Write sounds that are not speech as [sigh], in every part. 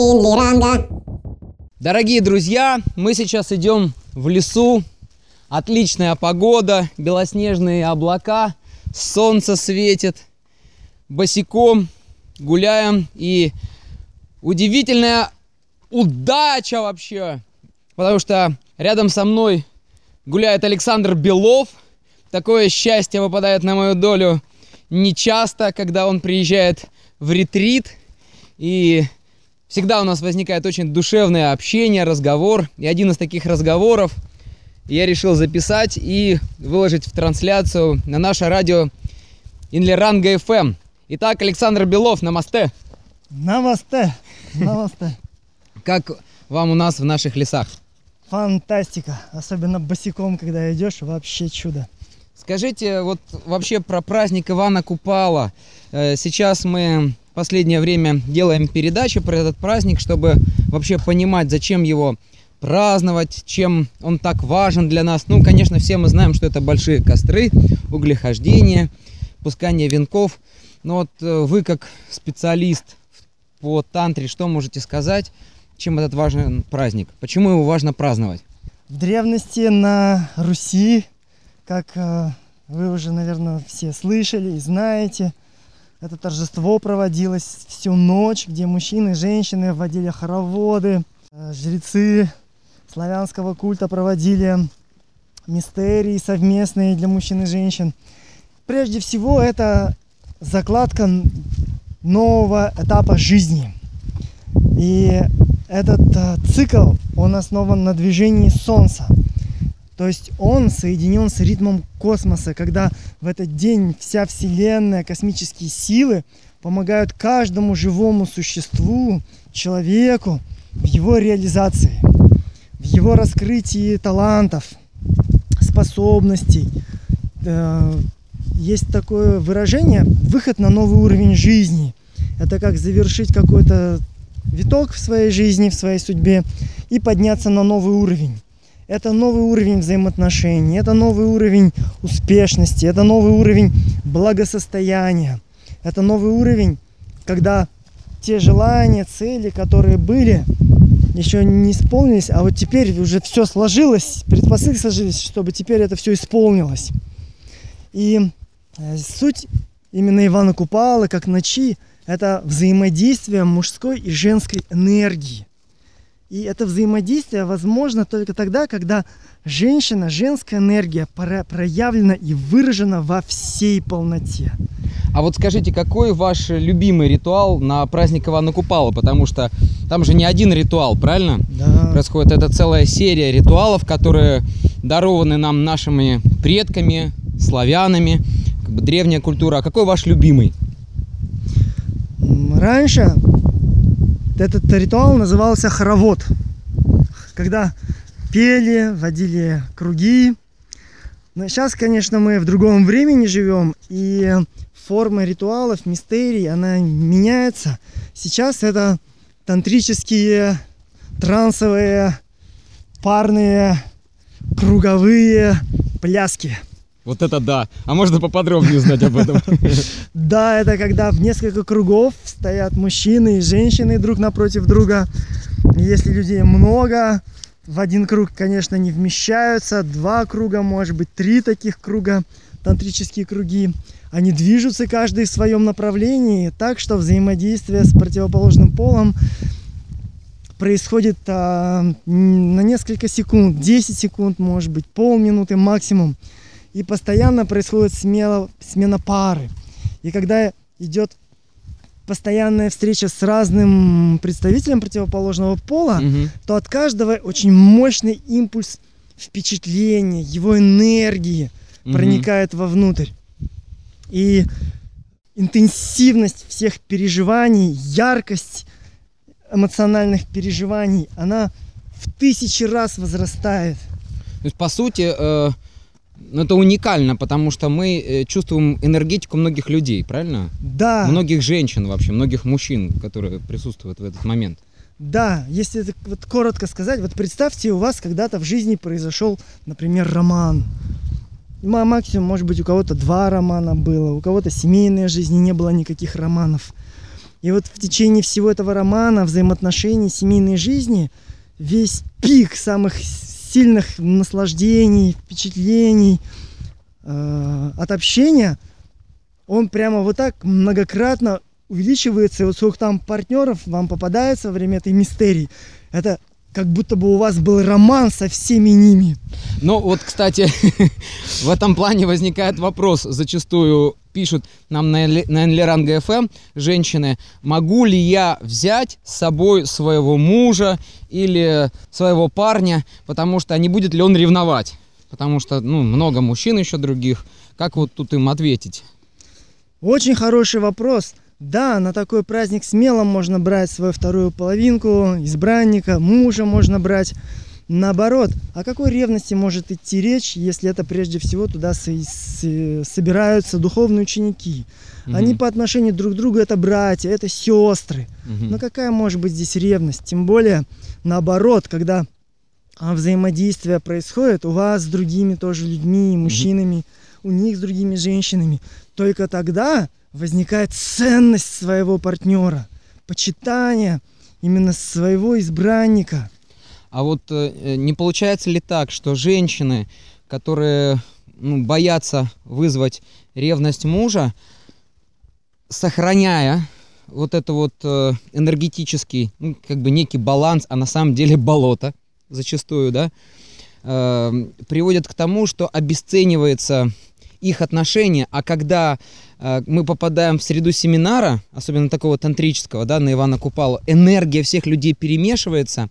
Инлиранга. Дорогие друзья, мы сейчас идем в лесу. Отличная погода, белоснежные облака, солнце светит. Босиком гуляем и удивительная удача вообще. Потому что рядом со мной гуляет Александр Белов. Такое счастье выпадает на мою долю нечасто, когда он приезжает в ретрит. И всегда у нас возникает очень душевное общение, разговор. И один из таких разговоров я решил записать и выложить в трансляцию на наше радио Инлеранга FM. Итак, Александр Белов, намасте. Намасте. Намасте. Как вам у нас в наших лесах? Фантастика. Особенно босиком, когда идешь, вообще чудо. Скажите вот вообще про праздник Ивана Купала. Э, Сейчас мы последнее время делаем передачи про этот праздник, чтобы вообще понимать, зачем его праздновать, чем он так важен для нас. Ну, конечно, все мы знаем, что это большие костры, углехождение, пускание венков. Но вот э, вы как специалист по тантре, что можете сказать, чем этот важен праздник? Почему его важно праздновать? В древности на Руси, как э, вы уже, наверное, все слышали и знаете, это торжество проводилось всю ночь, где мужчины и женщины вводили хороводы, э, жрецы славянского культа проводили мистерии совместные для мужчин и женщин. Прежде всего, это закладка нового этапа жизни. И этот э, цикл, он основан на движении Солнца. То есть он соединен с ритмом космоса, когда в этот день вся Вселенная, космические силы помогают каждому живому существу, человеку в его реализации, в его раскрытии талантов, способностей. Э, Есть такое выражение «выход на новый уровень жизни». Это как завершить какой-то виток в своей жизни, в своей судьбе и подняться на новый уровень. Это новый уровень взаимоотношений, это новый уровень успешности, это новый уровень благосостояния. Это новый уровень, когда те желания, цели, которые были, еще не исполнились, а вот теперь уже все сложилось, предпосылки сложились, чтобы теперь это все исполнилось. И э, суть именно Ивана Купала, как ночи, это взаимодействие мужской и женской энергии. И это взаимодействие возможно только тогда, когда женщина, женская энергия проявлена и выражена во всей полноте. А вот скажите, какой ваш любимый ритуал на праздник Ивана Купала? Потому что там же не один ритуал, правильно? Да. происходит. Это целая серия ритуалов, которые дарованы нам нашими предками, славянами, как бы древняя культура. А какой ваш любимый? Раньше этот ритуал назывался хоровод, когда пели, водили круги. Но сейчас, конечно, мы в другом времени живем, и форма ритуалов, мистерий, она меняется. Сейчас это тантрические, трансовые, парные, круговые пляски. Вот это да. А можно поподробнее узнать об этом? [laughs] Да, это когда в несколько кругов стоят мужчины и женщины друг напротив друга. Если людей много, в один круг, конечно, не вмещаются. Два круга, может быть, три таких круга, тантрические круги. Они движутся каждый в своем направлении, так что взаимодействие с противоположным полом происходит а, на несколько секунд, 10 секунд, может быть, полминуты максимум. И постоянно происходит смена, смена пары. И когда идет постоянная встреча с разным представителем противоположного пола, Мгм. то от каждого очень мощный импульс впечатления, его энергии Мгм. проникает вовнутрь. И интенсивность всех переживаний, яркость эмоциональных переживаний, она в тысячи раз возрастает. То есть, по сути, э, ну, это уникально, потому что мы э, чувствуем энергетику многих людей, правильно? Да, Многих женщин вообще, многих мужчин, которые присутствуют в этот момент. да, если это вот коротко сказать, вот представьте, у вас когда-то в жизни произошел, например, роман. Ма- Максимум, может быть, у кого-то два романа было, у кого-то семейной жизни не было никаких романов. И вот в течение всего этого романа, взаимоотношений, семейной жизни, весь пик самых сильных наслаждений, впечатлений э, от общения, он прямо вот так многократно увеличивается, и вот сколько там партнеров вам попадается во время этой мистерии, это как будто бы у вас был роман со всеми ними. Ну вот, кстати, [laughs] в этом плане возникает вопрос. Зачастую пишут нам на Энлеранга FM женщины, могу ли я взять с собой своего мужа или своего парня, потому что не будет ли он ревновать? Потому что, ну, много мужчин еще других. Как вот тут им ответить? Очень хороший вопрос. Да, на такой праздник смело можно брать свою вторую половинку, избранника, мужа можно брать. Наоборот, о какой ревности может идти речь, если это прежде всего туда собираются духовные ученики? Угу. Они по отношению друг к другу это братья, это сестры. Угу. Но какая может быть здесь ревность? Тем более, наоборот, когда взаимодействие происходит у вас с другими тоже людьми, мужчинами, угу. у них с другими женщинами, только тогда возникает ценность своего партнера, почитание именно своего избранника. А вот э, не получается ли так, что женщины, которые ну, боятся вызвать ревность мужа, сохраняя вот это вот э, энергетический, ну, как бы некий баланс, а на самом деле болото зачастую, да, э, приводят к тому, что обесценивается их отношения, а когда э, мы попадаем в среду семинара, особенно такого тантрического, да, на Ивана Купала, энергия всех людей перемешивается,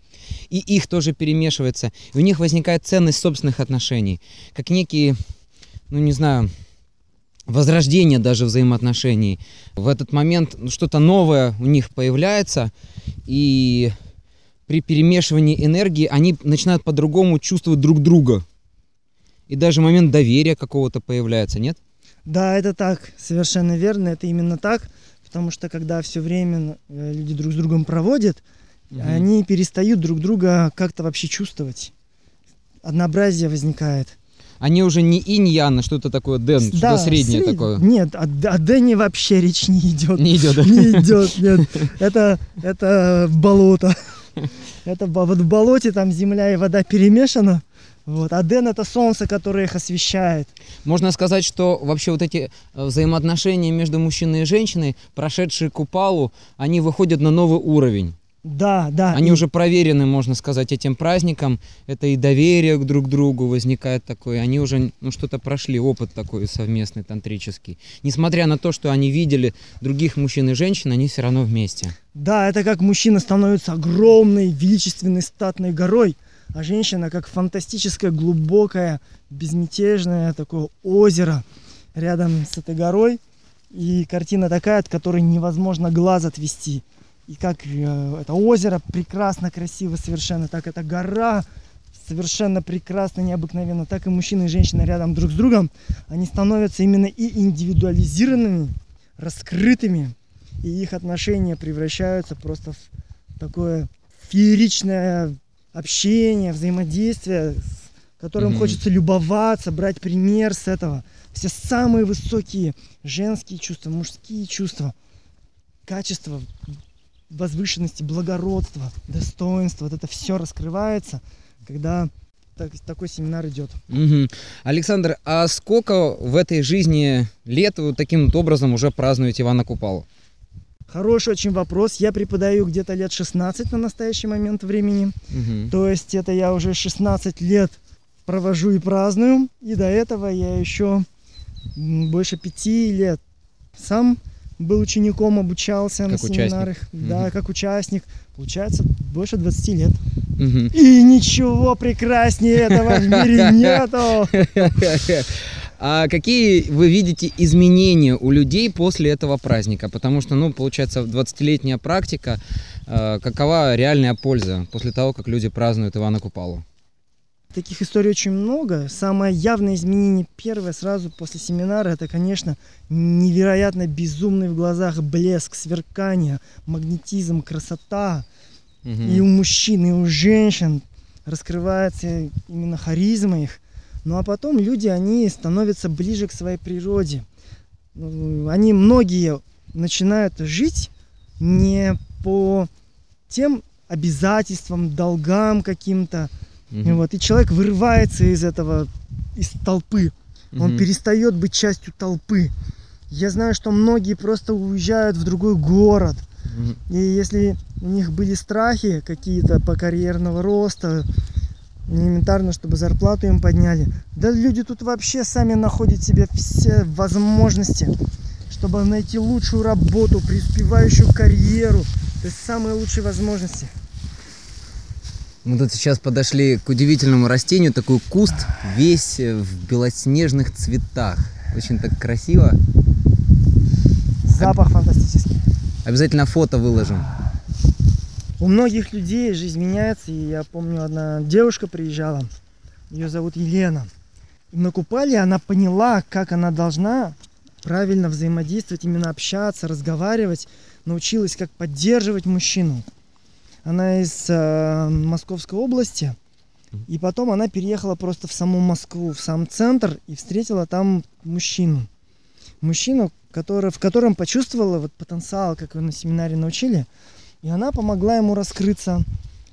и их тоже перемешивается, и у них возникает ценность собственных отношений, как некие, ну не знаю, возрождение даже взаимоотношений. В этот момент что-то новое у них появляется, и при перемешивании энергии они начинают по-другому чувствовать друг друга и даже момент доверия какого-то появляется, нет? Да, это так, совершенно верно, это именно так, потому что когда все время э, люди друг с другом проводят, угу. они перестают друг друга как-то вообще чувствовать. Однообразие возникает. Они уже не инь-ян, а что-то такое дэн, да, что среднее сред... такое. Нет, о, о дэне вообще речь не идет. Не идет, да? Не идет, нет. Это, это болото. [laughs] Это вот в болоте там земля и вода перемешана. Вот. А Дэн это солнце, которое их освещает. Можно сказать, что вообще вот эти э, взаимоотношения между мужчиной и женщиной, прошедшие Купалу, они выходят на новый уровень. Да, да. Они и... уже проверены, можно сказать, этим праздником. Это и доверие друг к другу возникает такое. Они уже ну, что-то прошли, опыт такой совместный, тантрический. Несмотря на то, что они видели других мужчин и женщин, они все равно вместе. Да, это как мужчина становится огромной, величественной, статной горой – а женщина как фантастическое, глубокое, безмятежное такое озеро рядом с этой горой. И картина такая, от которой невозможно глаз отвести. И как э, это озеро прекрасно, красиво совершенно, так эта гора совершенно прекрасно, необыкновенно, так и мужчина и женщина рядом друг с другом, они становятся именно и индивидуализированными, раскрытыми, и их отношения превращаются просто в такое фееричное общение, взаимодействие, которым mm-hmm. хочется любоваться, брать пример с этого. Все самые высокие женские чувства, мужские чувства, качества, возвышенности, благородства, достоинства, вот это все раскрывается, когда так, такой семинар идет. Угу. Александр, а сколько в этой жизни лет вы таким вот образом уже празднуете Ивана Купалу? Хороший очень вопрос. Я преподаю где-то лет 16 на настоящий момент времени. Угу. То есть это я уже 16 лет провожу и праздную. И до этого я еще больше пяти лет сам был учеником, обучался как на семинарах. Участник. Да, угу. как участник. Получается, больше 20 лет. Угу. И ничего прекраснее этого в мире [laughs] нету. [laughs] А какие вы видите изменения у людей после этого праздника? Потому что, ну, получается, 20-летняя практика. Э, какова реальная польза после того, как люди празднуют Ивана Купалу? Таких историй очень много. Самое явное изменение первое сразу после семинара, это, конечно, невероятно безумный в глазах блеск, сверкание, магнетизм, красота. Угу. И у мужчин, и у женщин раскрывается именно харизма их – ну а потом люди, они становятся ближе к своей природе. Ну, они многие начинают жить не по тем обязательствам, долгам каким-то. Мгм. Вот, и человек вырывается из этого, из толпы. Он Мгм. перестает быть частью толпы. Я знаю, что многие просто уезжают в другой город. Мгм. И если у них были страхи какие-то по карьерного роста, элементарно, чтобы зарплату им подняли. Да люди тут вообще сами находят себе все возможности, чтобы найти лучшую работу, преуспевающую карьеру. То есть самые лучшие возможности. Мы тут сейчас подошли к удивительному растению, такой куст, весь э, в белоснежных цветах. Очень так красиво. Запах фантастический. Обязательно фото выложим. У многих людей жизнь меняется, и я помню, одна девушка приезжала, ее зовут Елена. И на Купале она поняла, как она должна правильно взаимодействовать, именно общаться, разговаривать, научилась, как поддерживать мужчину. Она из э, Московской области, и потом она переехала просто в саму Москву, в сам центр, и встретила там мужчину. Мужчину, который, в котором почувствовала вот потенциал, как ее на семинаре научили, и она помогла ему раскрыться.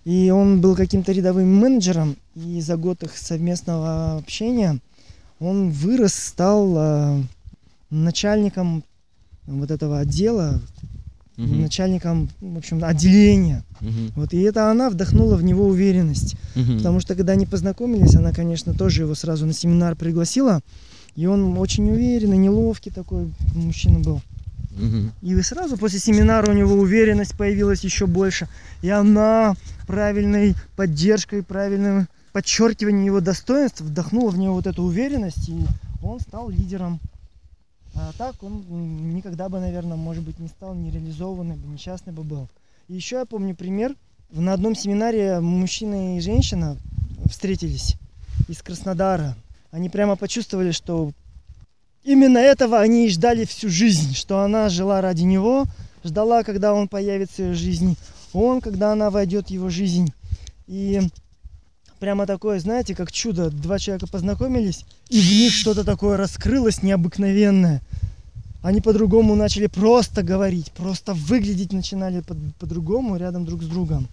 И он был каким-то рядовым менеджером, и за год их совместного общения он вырос, стал э, начальником вот этого отдела, Мгм. начальником, в общем, отделения. Мгм. Вот, и это она вдохнула в него уверенность. Мгм. Потому что когда они познакомились, она, конечно, тоже его сразу на семинар пригласила. И он очень уверенный, неловкий такой мужчина был. Мгм. И сразу после семинара у него уверенность появилась еще больше. И она правильной поддержкой, правильным подчеркиванием его достоинств вдохнула в него вот эту уверенность, и он стал лидером. А так он никогда бы, наверное, может быть, не стал нереализованный бы, несчастный бы был. И еще я помню пример. На одном семинаре мужчина и женщина встретились из Краснодара. Они прямо почувствовали, что именно этого они и ждали всю жизнь, что она жила ради него, ждала, когда он появится в ее жизни, он, когда она войдет в его жизнь. И прямо такое, знаете, как чудо, два человека познакомились, и в них что-то такое раскрылось необыкновенное. Они по-другому начали просто говорить, просто выглядеть начинали по- по-другому рядом друг с другом.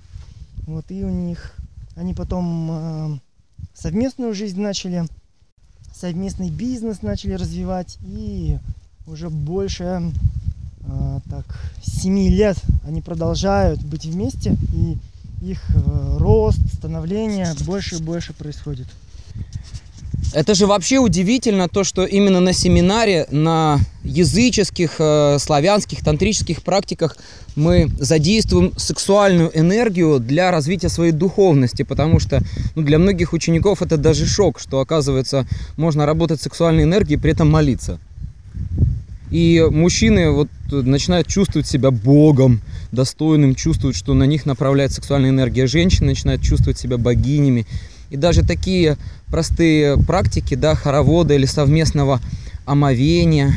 Вот и у них, они потом э, совместную жизнь начали, совместный бизнес начали развивать и уже больше э, так семи лет они продолжают быть вместе и их э, рост, становление больше и больше происходит. Это же вообще удивительно, то, что именно на семинаре, на языческих, э, славянских, тантрических практиках мы задействуем сексуальную энергию для развития своей духовности, потому что ну, для многих учеников это даже шок, что оказывается можно работать сексуальной энергией при этом молиться. И мужчины вот начинают чувствовать себя богом, достойным, чувствуют, что на них направляет сексуальная энергия. Женщины начинают чувствовать себя богинями. И даже такие простые практики, да, хоровода или совместного омовения,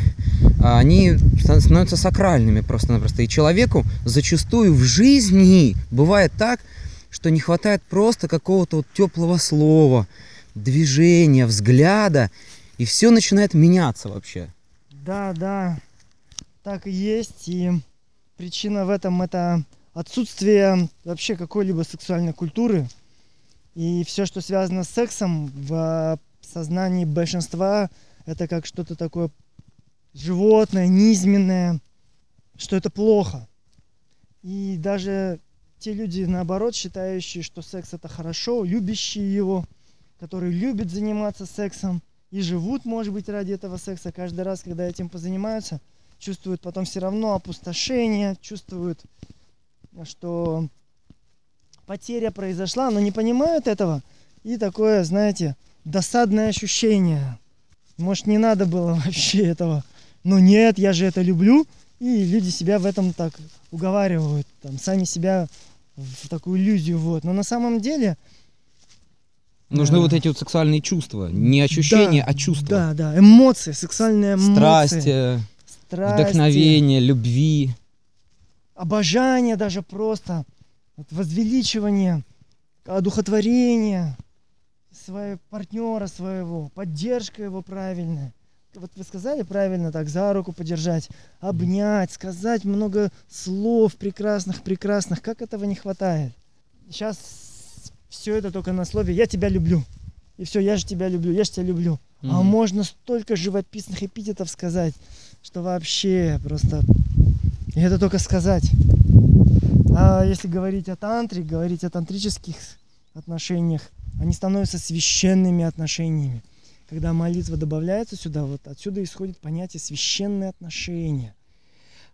а, они ста- становятся сакральными просто-напросто. И человеку зачастую в жизни бывает так, что не хватает просто какого-то вот теплого слова, движения, взгляда, и все начинает меняться вообще. Да, да, так и есть. И причина в этом это отсутствие вообще какой-либо сексуальной культуры. И все, что связано с сексом в сознании большинства, это как что-то такое животное, низменное, что это плохо. И даже те люди, наоборот, считающие, что секс это хорошо, любящие его, которые любят заниматься сексом и живут, может быть, ради этого секса, каждый раз, когда этим позанимаются, чувствуют потом все равно опустошение, чувствуют, что потеря произошла, но не понимают этого. И такое, знаете, досадное ощущение. Может, не надо было [laughs] вообще этого. Но нет, я же это люблю. И люди себя в этом так уговаривают, там, сами себя в такую иллюзию вот. Но на самом деле Нужны Да. вот эти вот сексуальные чувства. Не ощущения, да, а чувства. Да, да, эмоции, сексуальные эмоции. Страсти, страсти, вдохновения, любви. обожание даже просто, вот возвеличивание, одухотворение своего партнера своего, поддержка его правильная. вот вы сказали правильно, так за руку подержать, обнять, сказать много слов прекрасных, прекрасных. Как этого не хватает? Сейчас все это только на слове «я тебя люблю». И все, я же тебя люблю, я же тебя люблю. Mm-hmm. А можно столько живописных эпитетов сказать, что вообще просто... И это только сказать. А если говорить о тантре, говорить о тантрических отношениях, они становятся священными отношениями. Когда молитва добавляется сюда, вот отсюда исходит понятие священные отношения.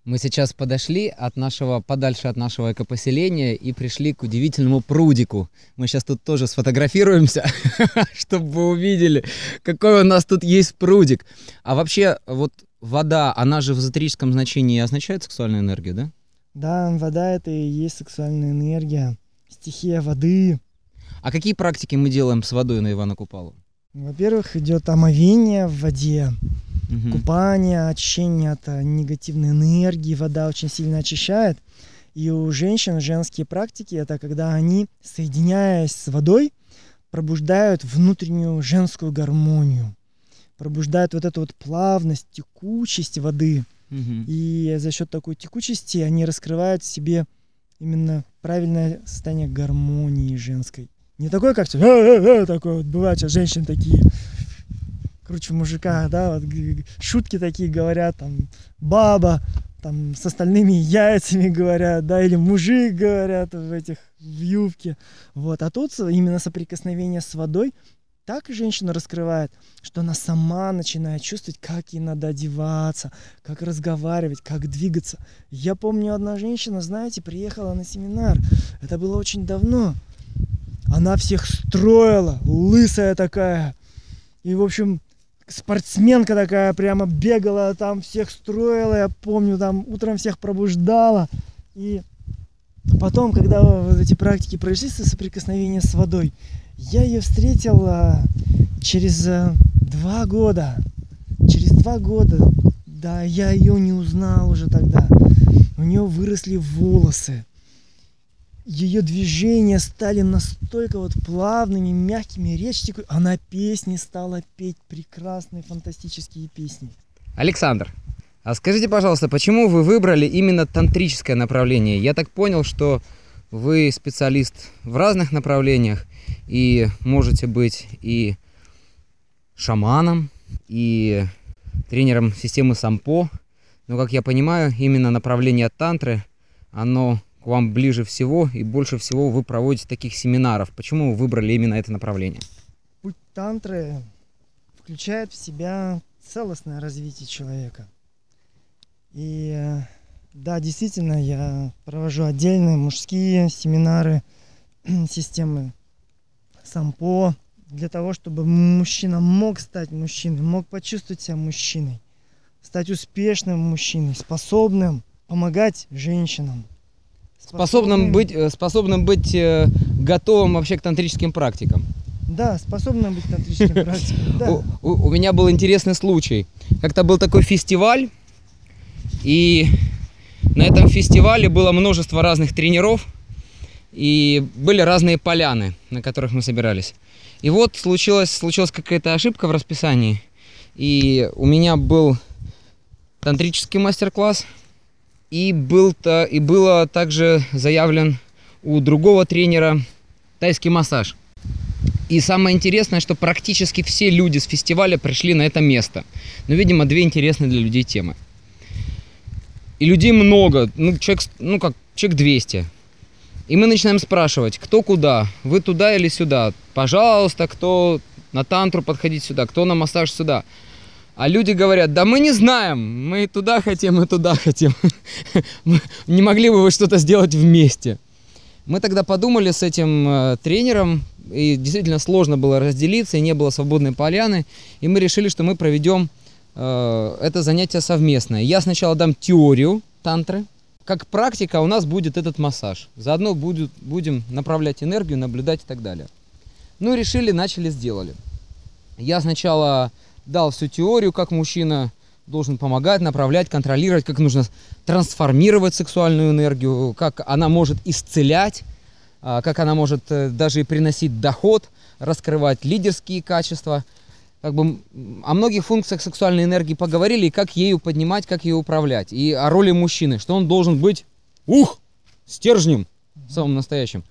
Мы сейчас подошли от нашего, подальше от нашего экопоселения и пришли к удивительному прудику. Мы сейчас тут тоже сфотографируемся, [laughs] чтобы вы увидели, какой у нас тут есть прудик. А вообще, вот вода, она же в эзотерическом значении означает сексуальную энергию, да? Да, вода это и есть сексуальная энергия, стихия воды. А какие практики мы делаем с водой на Ивана Купалу? Во-первых, идет омовение в воде, угу. купание, очищение от э, негативной энергии. Вода очень сильно очищает. И у женщин женские практики это когда они, соединяясь с водой, пробуждают внутреннюю женскую гармонию, пробуждают вот эту вот плавность, текучесть воды. И за счет такой текучести они раскрывают в себе именно правильное состояние гармонии женской. Не такой, как э, э, э, такой вот бывает сейчас женщины такие круче мужика, да, вот шутки такие говорят, там, баба, там, с остальными яйцами говорят, да, или мужик говорят в этих, в юбке, вот, а тут именно соприкосновение с водой так женщина раскрывает, что она сама начинает чувствовать, как ей надо одеваться, как разговаривать, как двигаться. Я помню, одна женщина, знаете, приехала на семинар. Это было очень давно. Она всех строила, лысая такая. И, в общем, спортсменка такая, прямо бегала, там всех строила, я помню, там утром всех пробуждала. И потом, когда вот эти практики прошли соприкосновение с водой, я ее встретил а, через а, два года. Через два года, да, я ее не узнал уже тогда. У нее выросли волосы. Ее движения стали настолько вот плавными, мягкими, речь Она песни стала петь прекрасные, фантастические песни. Александр, а скажите, пожалуйста, почему вы выбрали именно тантрическое направление? Я так понял, что вы специалист в разных направлениях и можете быть и шаманом, и тренером системы Сампо. Но, как я понимаю, именно направление тантры, оно к вам ближе всего и больше всего вы проводите таких семинаров. Почему вы выбрали именно это направление? Путь тантры включает в себя целостное развитие человека. И да, действительно, я провожу отдельные мужские семинары [clears throat] системы сампо для того, чтобы мужчина мог стать мужчиной, мог почувствовать себя мужчиной, стать успешным мужчиной, способным помогать женщинам. Способным, быть, э, способным быть э, готовым вообще к тантрическим практикам. Да, способным быть тантрическим [laughs] практикам. Да. У, у, у меня был интересный случай. Как-то был такой фестиваль, и на этом фестивале было множество разных тренеров, и были разные поляны, на которых мы собирались. И вот случилась, случилась какая-то ошибка в расписании, и у меня был тантрический мастер-класс, и, был -то, и было также заявлен у другого тренера тайский массаж. И самое интересное, что практически все люди с фестиваля пришли на это место. Но, видимо, две интересные для людей темы. И людей много, ну, человек, ну как, человек 200. И мы начинаем спрашивать, кто куда, вы туда или сюда. Пожалуйста, кто на тантру подходить сюда, кто на массаж сюда. А люди говорят, да мы не знаем, мы туда хотим, и туда хотим. [laughs] Не могли бы вы что-то сделать вместе? Мы тогда подумали с этим э, тренером, и действительно сложно было разделиться, и не было свободной поляны, и мы решили, что мы проведем Э, это занятие совместное. Я сначала дам теорию тантры. Как практика у нас будет этот массаж. Заодно будет, будем направлять энергию, наблюдать и так далее. Ну, решили, начали, сделали. Я сначала дал всю теорию, как мужчина должен помогать, направлять, контролировать, как нужно трансформировать сексуальную энергию, как она может исцелять, а, как она может э, даже и приносить доход, раскрывать лидерские качества – как бы о многих функциях сексуальной энергии поговорили, и как ею поднимать, как ее управлять. И о роли мужчины, что он должен быть, ух, стержнем, самым настоящим.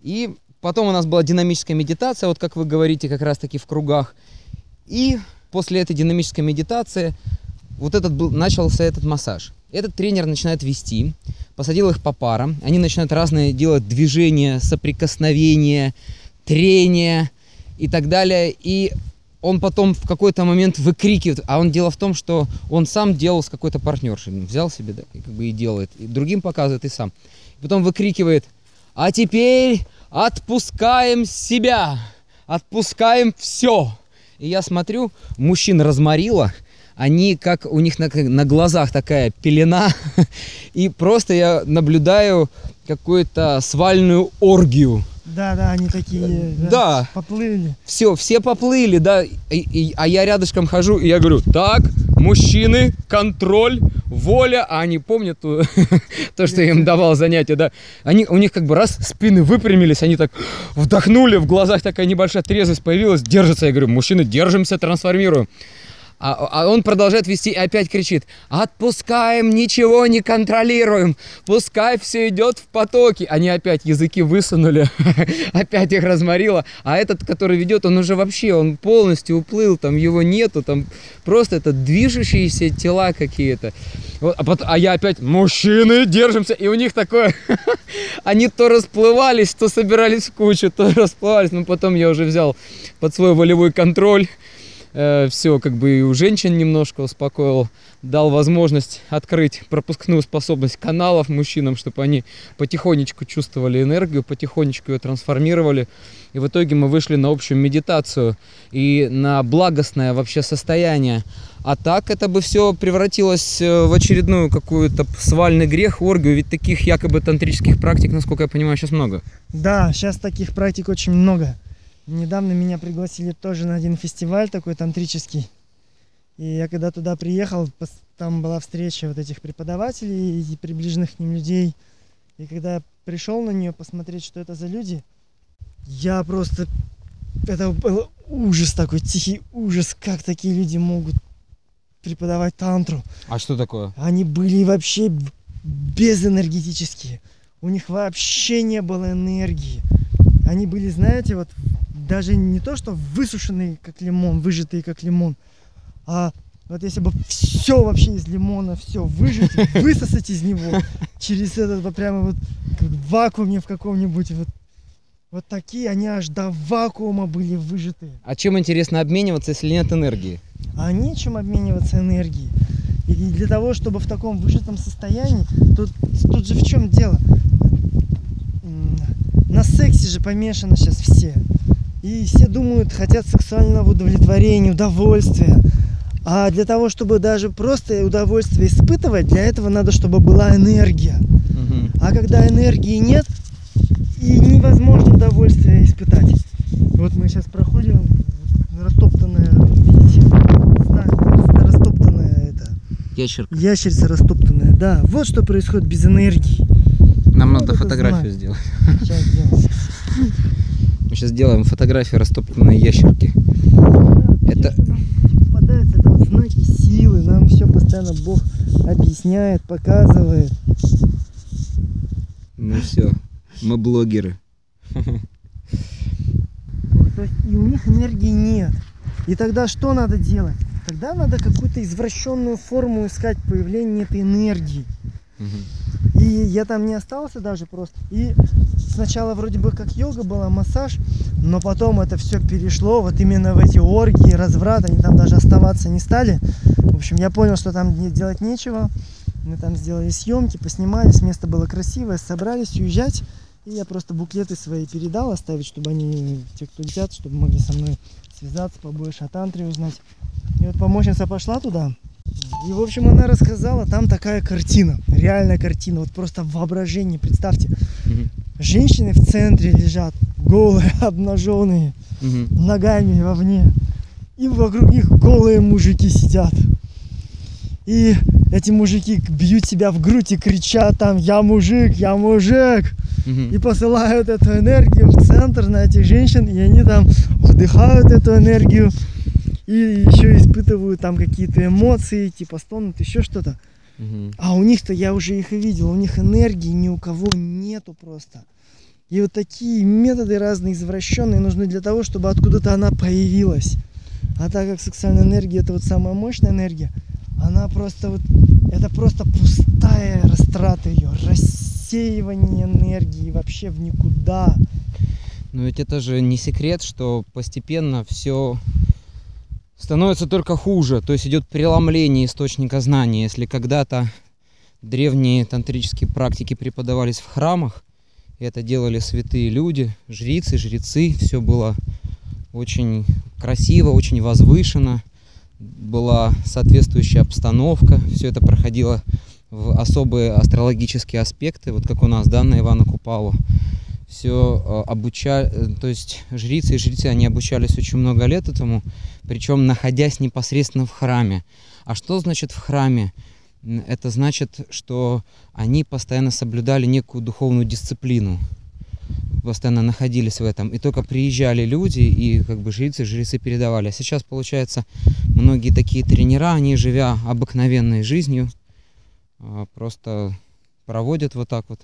И потом у нас была динамическая медитация, вот как вы говорите, как раз таки в кругах. И после этой динамической медитации вот этот был, начался этот массаж. Этот тренер начинает вести, посадил их по парам, они начинают разные делать движения, соприкосновения, трения и так далее. И он потом в какой-то момент выкрикивает, а он дело в том, что он сам делал с какой-то партнершей, Ну, взял себе, да, и как бы и делает, и другим показывает, и сам. И потом выкрикивает, а теперь отпускаем себя, отпускаем все. И я смотрю, мужчин разморило, они как у них на, на глазах такая пелена, [laughs] и просто я наблюдаю какую-то свальную оргию. Да, да, они такие. Да. Поплыли. Все, все поплыли, да, и- и- а я рядышком хожу, и я говорю, так, мужчины, контроль, воля, а они помнят то, [laughs] то, что я им давал занятие, да, они, у них как бы раз спины выпрямились, они так вдохнули, в глазах такая небольшая трезвость появилась, держатся, я говорю, мужчины, держимся, трансформируем. А, а он продолжает вести и опять кричит, отпускаем, ничего не контролируем, пускай все идет в потоке. Они опять языки высунули, [laughs] опять их разморило. А этот, который ведет, он уже вообще, он полностью уплыл, там его нету, там просто это движущиеся тела какие-то. Вот, а, пот- а я опять, мужчины, держимся, и у них такое, [laughs] они то расплывались, то собирались в кучу, то расплывались, но потом я уже взял под свой волевой контроль, все, как бы и у женщин немножко успокоил, дал возможность открыть пропускную способность каналов мужчинам, чтобы они потихонечку чувствовали энергию, потихонечку ее трансформировали. И в итоге мы вышли на общую медитацию и на благостное вообще состояние. А так это бы все превратилось э, в очередную какую-то свальный грех, оргию, ведь таких якобы тантрических практик, насколько я понимаю, сейчас много. Да, сейчас таких практик очень много. Недавно меня пригласили тоже на один фестиваль такой тантрический. И я когда туда приехал, там была встреча вот этих преподавателей и приближенных к ним людей. И когда я пришел на нее посмотреть, что это за люди, я просто... Это был ужас такой, тихий ужас, как такие люди могут преподавать тантру. А что такое? Они были вообще безэнергетические. У них вообще не было энергии. Они были, знаете, вот даже не то, что высушенные, как лимон, выжатые, как лимон, а вот если бы все вообще из лимона, все выжать, [laughs] высосать из него через этот вот прямо вот как в вакууме в каком-нибудь вот вот такие, они аж до вакуума были выжатые. А чем интересно обмениваться, если нет энергии? а нечем обмениваться энергией. И для того, чтобы в таком выжатом состоянии, тут, тут же в чем дело? На сексе же помешаны сейчас все. И все думают, хотят сексуального удовлетворения, удовольствия. А для того, чтобы даже просто удовольствие испытывать, для этого надо, чтобы была энергия. Мгм. А когда энергии нет, и невозможно удовольствие испытать. Вот мы сейчас проходим растоптанное, видите, знак, рас- растоптанная это, Ящерка. ящерица растоптанная. Да, вот что происходит без энергии. Нам Вот надо фотографию знак. сделать. Сейчас сделаем. Мы сейчас сделаем фотографию растоптанной ящерки. Да, Это- попадается, это вот знаки силы. Нам все постоянно Бог объясняет, показывает. Ну все, мы блогеры. Вот, то есть и у них энергии нет. И тогда что надо делать? Тогда надо какую-то извращенную форму искать появления этой энергии. Мгм. И я там не остался даже просто. И сначала вроде бы как йога была, массаж, но потом это все перешло вот именно в эти оргии, разврат, они там даже оставаться не стали. В общем, я понял, что там делать нечего. Мы там сделали съемки, поснимались, место было красивое, собрались уезжать. И я просто буклеты свои передал оставить, чтобы они, те, кто летят, чтобы могли со мной связаться, побольше о тантре узнать. И вот помощница пошла туда, и, в общем, она рассказала, там такая картина, реальная картина, вот просто в воображении, представьте. Женщины в центре лежат, голые, [laughs] обнаженные, ногами вовне. И вокруг них голые мужики сидят. И эти мужики бьют себя в грудь и кричат там «Я мужик, я мужик!» И посылают эту энергию в центр на этих женщин, и они там вдыхают эту энергию. И еще испытывают там какие-то эмоции, типа стонут, еще что-то. Мгм. А у них-то я уже их и видел, у них энергии ни у кого нету просто. И вот такие методы разные извращенные нужны для того, чтобы откуда-то она появилась. А так как сексуальная энергия это вот самая мощная энергия, она просто вот, это просто пустая растрата ее, рассеивание энергии вообще в никуда. Но ведь это же не секрет, что постепенно все становится только хуже. То есть идет преломление источника знания. Если когда-то древние тантрические практики преподавались в храмах, и это делали святые люди, жрицы, жрецы, все было очень красиво, очень возвышенно, была соответствующая обстановка, все это проходило в особые астрологические аспекты, вот как у нас, да, на Ивана Купалу. Все обучали, то есть жрицы и жрецы, они обучались очень много лет этому, причем находясь непосредственно в храме. А что значит в храме? Это значит, что они постоянно соблюдали некую духовную дисциплину, постоянно находились в этом. И только приезжали люди, и как бы жрицы, жрецы передавали. А сейчас, получается, многие такие тренера, они, живя обыкновенной жизнью, а, просто проводят вот так вот.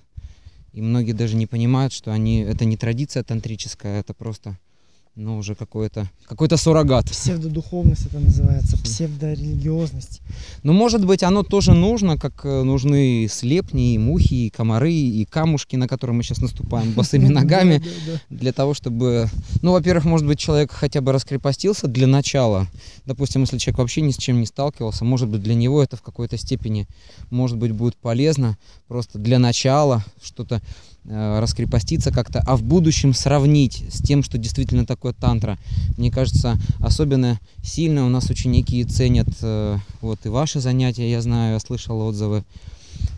И многие даже не понимают, что они, это не традиция тантрическая, это просто, ну, уже какой-то какой-то суррогат. Псевдодуховность это называется, псевдорелигиозность. Но, может быть, оно тоже нужно, как э, нужны слепни, и мухи, и комары, и камушки, на которые мы сейчас наступаем [laughs] босыми ногами, для того, чтобы... Ну, во-первых, может быть, человек хотя бы раскрепостился для начала. Допустим, если человек вообще ни с чем не сталкивался, может быть, для него это в какой-то степени, может быть, будет полезно просто для начала что-то раскрепоститься как-то, а в будущем сравнить с тем, что действительно такое тантра. Мне кажется, особенно сильно у нас ученики ценят э, вот и ваши занятия, я знаю, я слышал отзывы,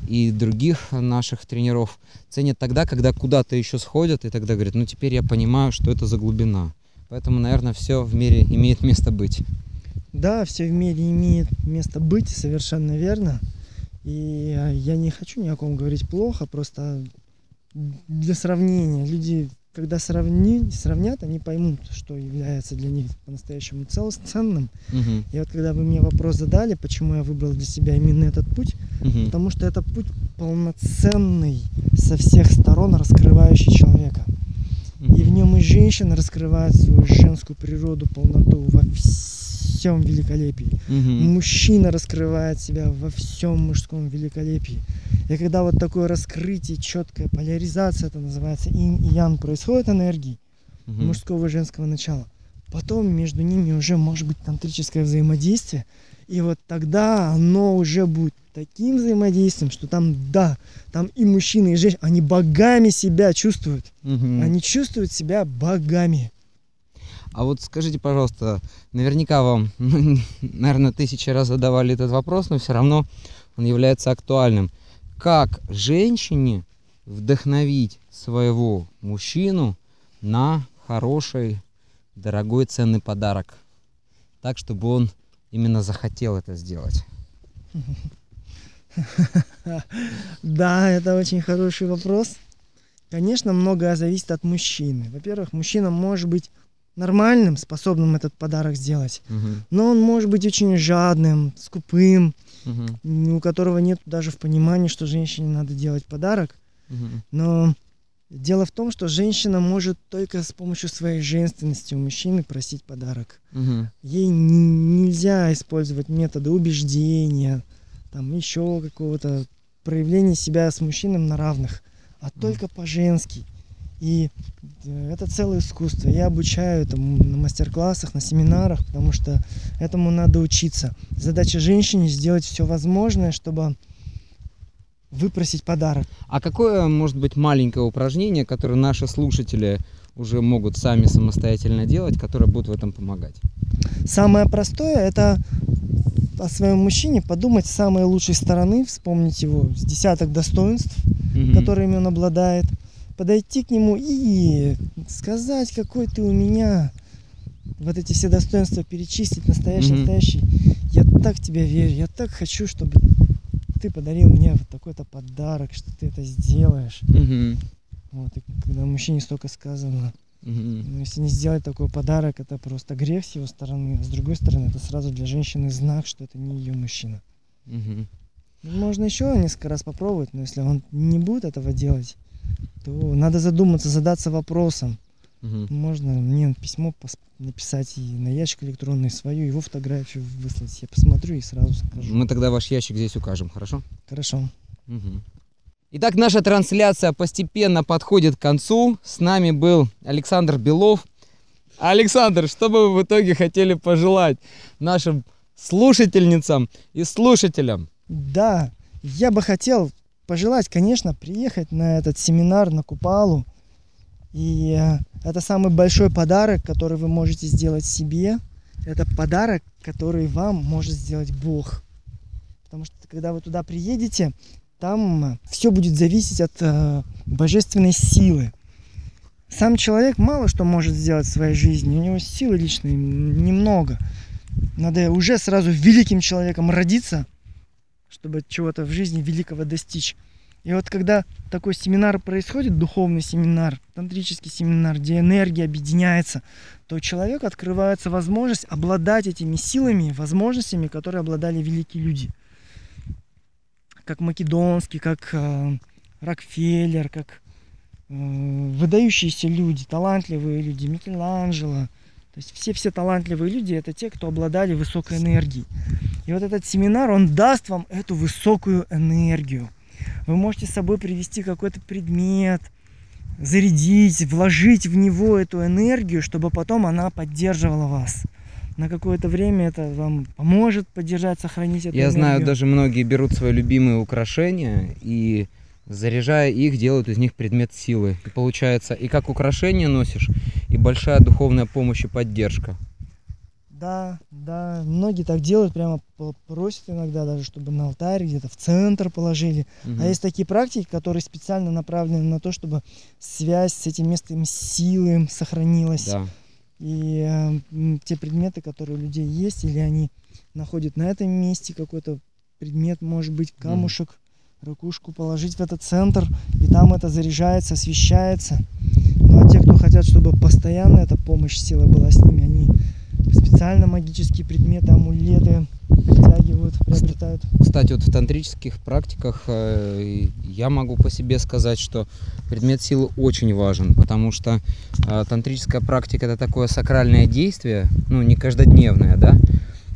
и других наших тренеров ценят тогда, когда куда-то еще сходят, и тогда говорят, ну теперь я понимаю, что это за глубина. Поэтому, наверное, все в мире имеет место быть. Да, все в мире имеет место быть, совершенно верно. И а, я не хочу ни о ком говорить плохо, просто для сравнения. Люди, когда сравни, сравнят, они поймут, что является для них по-настоящему ценным. Мгм, И вот когда вы мне вопрос задали, почему я выбрал для себя именно этот путь, мгм, потому что это путь полноценный, со всех сторон раскрывающий человека. И в нем и женщина раскрывает свою женскую природу, полноту во всем великолепии. Мгм. Мужчина раскрывает себя во всем мужском великолепии. И когда вот такое раскрытие, четкая поляризация, это называется инь и ян, происходит энергии Мгм. мужского и женского начала, потом между ними уже может быть тантрическое взаимодействие, и вот тогда оно уже будет таким взаимодействием, что там, да, там и мужчины, и женщины, они богами себя чувствуют. Мгм. Они чувствуют себя богами. А вот скажите, пожалуйста, наверняка вам, [laughs] наверное, тысячи раз задавали этот вопрос, но все равно он является актуальным. Как женщине вдохновить своего мужчину на хороший, дорогой, ценный подарок? Так, чтобы он именно захотел это сделать. [laughs] Да, это очень хороший вопрос. Конечно, многое зависит от мужчины. Во-первых, мужчина может быть нормальным, способным этот подарок сделать, Мгм. но он может быть очень жадным, скупым, Мгм. у которого нет даже в понимании, что женщине надо делать подарок. Мгм. Но дело в том, что женщина может только с помощью своей женственности у мужчины просить подарок. Мгм. Ей нельзя использовать методы убеждения, там еще какого-то проявления себя с мужчином на равных, а только по-женски. И э, это целое искусство. Я обучаю этому на мастер-классах, на семинарах, потому что этому надо учиться. Задача женщине сделать все возможное, чтобы выпросить подарок. А какое может быть маленькое упражнение, которое наши слушатели уже могут сами самостоятельно делать, которое будет в этом помогать? Самое простое это о своем мужчине подумать с самой лучшей стороны, вспомнить его с десяток достоинств, Мгм. которыми он обладает, подойти к нему и сказать, какой ты у меня, вот эти все достоинства перечислить, настоящий, Мгм. настоящий. Я так тебя верю, я так хочу, чтобы ты подарил мне вот такой-то подарок, что ты это сделаешь. Мгм. Вот, и когда мужчине столько сказано, Мгм. Но если не сделать такой подарок, это просто грех с его стороны. А с другой стороны, это сразу для женщины знак, что это не ее мужчина. Ну, Можно еще несколько раз попробовать, но если он не будет этого делать, то надо задуматься, задаться вопросом. Мгм. Можно мне письмо написать и на ящик электронный свою, его фотографию выслать. Я посмотрю и сразу скажу. Мы тогда ваш ящик здесь укажем, хорошо? Хорошо. Мгм. Итак, наша трансляция постепенно подходит к концу. С нами был Александр Белов. Александр, что бы вы в итоге хотели пожелать нашим слушательницам и слушателям? Да, я бы хотел пожелать, конечно, приехать на этот семинар на Купалу. И э, это самый большой подарок, который вы можете сделать себе. Это подарок, который вам может сделать Бог. Потому что когда вы туда приедете, там все будет зависеть от э, божественной силы. Сам человек мало что может сделать в своей жизни. У него силы личной немного. Надо уже сразу великим человеком родиться, чтобы чего-то в жизни великого достичь. И вот когда такой семинар происходит, духовный семинар, тантрический семинар, где энергия объединяется, то у человека открывается возможность обладать этими силами, возможностями, которые обладали великие люди. Как Македонский, как э, Рокфеллер, как э, выдающиеся люди, талантливые люди, Микеланджело. То есть все-все талантливые люди это те, кто обладали высокой энергией. И вот этот семинар, он даст вам эту высокую энергию. Вы можете с собой привести какой-то предмет, зарядить, вложить в него эту энергию, чтобы потом она поддерживала вас. На какое-то время это вам поможет поддержать, сохранить эту Я знаю, энергию. даже многие берут свои любимые украшения и заряжая их, делают из них предмет силы. И получается, и как украшение носишь, и большая духовная помощь и поддержка. Да, да, многие так делают, прямо просят иногда даже, чтобы на алтарь где-то в центр положили. Мгм. А есть такие практики, которые специально направлены на то, чтобы связь с этим местом силы сохранилась. Да. И э, те предметы, которые у людей есть, или они находят на этом месте какой-то предмет, может быть, камушек, ракушку положить в этот центр, и там это заряжается, освещается. Ну а те, кто хотят, чтобы постоянно эта помощь сила была с ними, они специально магические предметы, амулеты притягивают, приобретают. Кстати, вот в тантрических практиках э, я могу по себе сказать, что предмет силы очень важен, потому что э, тантрическая практика это такое сакральное действие, ну не каждодневное, да,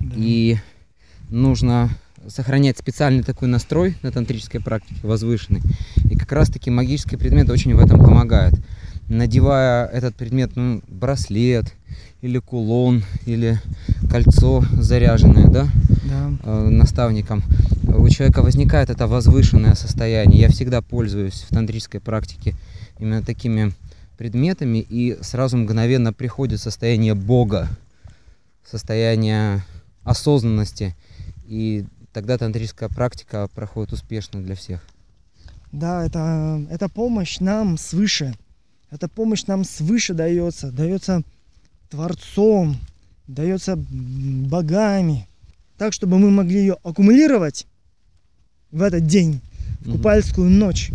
Да. и нужно сохранять специальный такой настрой на тантрической практике, возвышенный. И как раз таки магический предмет очень в этом помогает. Надевая этот предмет, ну, браслет или кулон, или кольцо заряженное, да, Да. э, наставником, у человека возникает это возвышенное состояние. Я всегда пользуюсь в тантрической практике именно такими предметами, и сразу мгновенно приходит состояние Бога, состояние осознанности, и тогда тантрическая практика проходит успешно для всех. Да, это, это помощь нам свыше. Эта помощь нам свыше дается. Дается Творцом, дается богами. Так, чтобы мы могли ее аккумулировать в этот день, в купальскую ночь,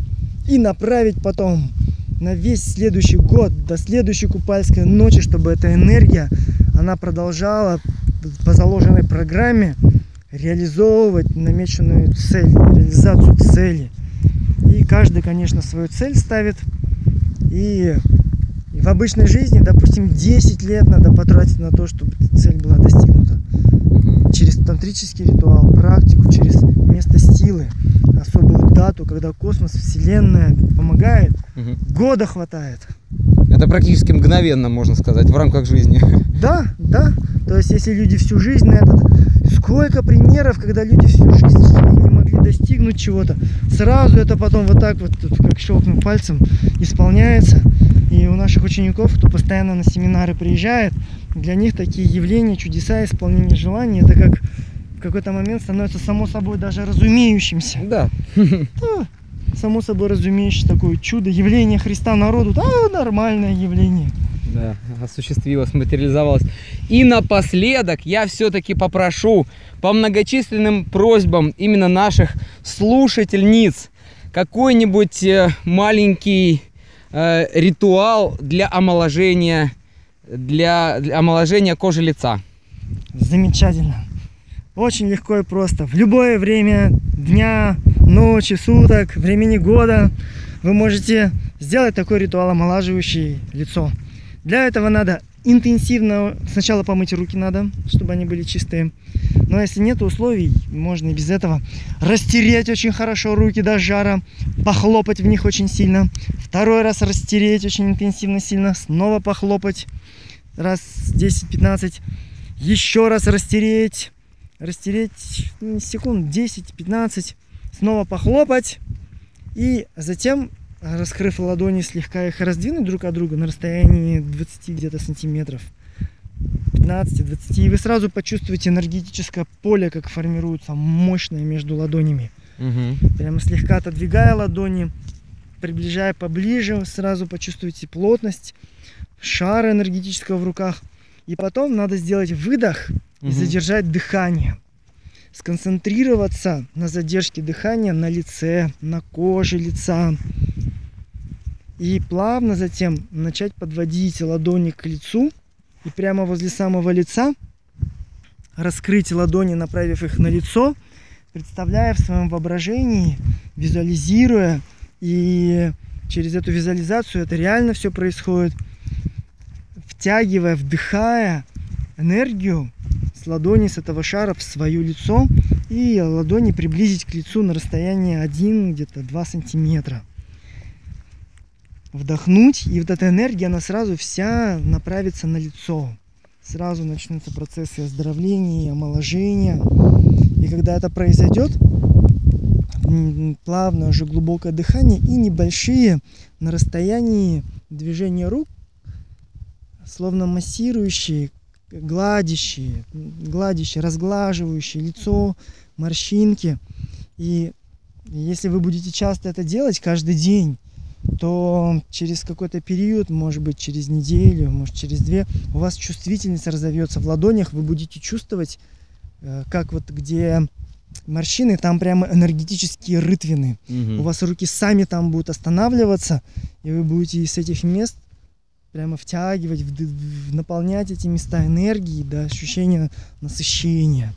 и направить потом на весь следующий год, до следующей купальской ночи, чтобы эта энергия, она продолжала по заложенной программе реализовывать намеченную цель, реализацию цели. И каждый, конечно, свою цель ставит. И, в обычной жизни, допустим, 10 лет надо потратить на то, чтобы цель была достигнута. Через тантрический ритуал, практику, через место силы, особую дату, когда космос, Вселенная помогает, Мгм. года хватает. Это практически мгновенно, можно сказать, в рамках жизни. Да, да. То есть, если люди всю жизнь на этот... Сколько примеров, когда люди всю жизнь шли, не могли достигнуть чего-то. Сразу это потом вот так вот, тут как щелкнув пальцем, исполняется. И у наших учеников, кто постоянно на семинары приезжает, для них такие явления, чудеса, исполнение желаний, это как в какой-то момент становится само собой даже разумеющимся. Да. [laughs] Да, само собой разумеющееся такое чудо, явление Христа народу, да, нормальное явление. Да, осуществилось, материализовалось. И напоследок я все-таки попрошу по многочисленным просьбам именно наших слушательниц какой-нибудь э, маленький э, ритуал для омоложения, для, для омоложения кожи лица? Замечательно. Очень легко и просто. В любое время дня, ночи, суток, времени года вы можете сделать такой ритуал, омолаживающий лицо. Для этого надо интенсивно сначала помыть руки надо, чтобы они были чистые. Но если нет условий, можно и без этого. Растереть очень хорошо руки до жара, похлопать в них очень сильно. Второй раз растереть очень интенсивно сильно, снова похлопать раз 10-15. Еще раз растереть, растереть ну, секунд 10-15, снова похлопать. И затем раскрыв ладони, слегка их раздвинуть друг от друга на расстоянии 20 где-то сантиметров. 15-20. И вы сразу почувствуете энергетическое поле, как формируется мощное между ладонями. Угу. Прямо слегка отодвигая ладони, приближая поближе, сразу почувствуете плотность шара энергетического в руках. И потом надо сделать выдох и Мгм. задержать дыхание. Сконцентрироваться на задержке дыхания на лице, на коже лица. И плавно затем начать подводить ладони к лицу. И прямо возле самого лица раскрыть ладони, направив их на лицо, представляя в своем воображении, визуализируя. И через эту визуализацию это реально все происходит. Втягивая, вдыхая энергию с ладони с этого шара в свое лицо и ладони приблизить к лицу на расстояние 1 где-то 2 сантиметра. Вдохнуть, и вот эта энергия, она сразу вся направится на лицо. Сразу начнутся процессы оздоровления, и омоложения. И когда это произойдет, плавное уже глубокое дыхание и небольшие на расстоянии движения рук, словно массирующие, гладящие, гладящие, разглаживающие лицо, морщинки. И если вы будете часто это делать каждый день, то через какой-то период, может быть через неделю, может через две, у вас чувствительность разовьется в ладонях, вы будете чувствовать, э, как вот где морщины, там прямо энергетические рытвины. Мгм. У вас руки сами там будут останавливаться, и вы будете с этих мест прямо втягивать, наполнять эти места энергией до ощущения насыщения.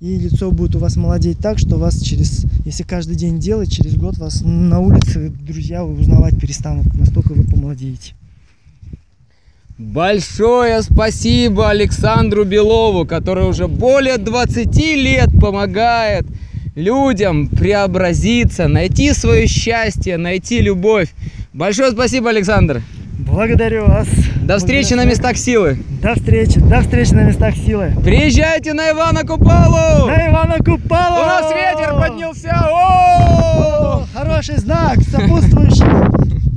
И лицо будет у вас молодеть так, что вас через, если каждый день делать, через год вас на улице друзья узнавать перестанут, настолько вы помолодеете. Большое спасибо Александру Белову, который уже более 20 лет помогает людям преобразиться, найти свое счастье, найти любовь. Большое спасибо, Александр. Благодарю вас. До встречи на местах силы. До встречи. До встречи на местах силы. Приезжайте на Ивана Купалу! На Ивана Купала! У нас ветер поднялся! О, Хороший знак, сопутствующий.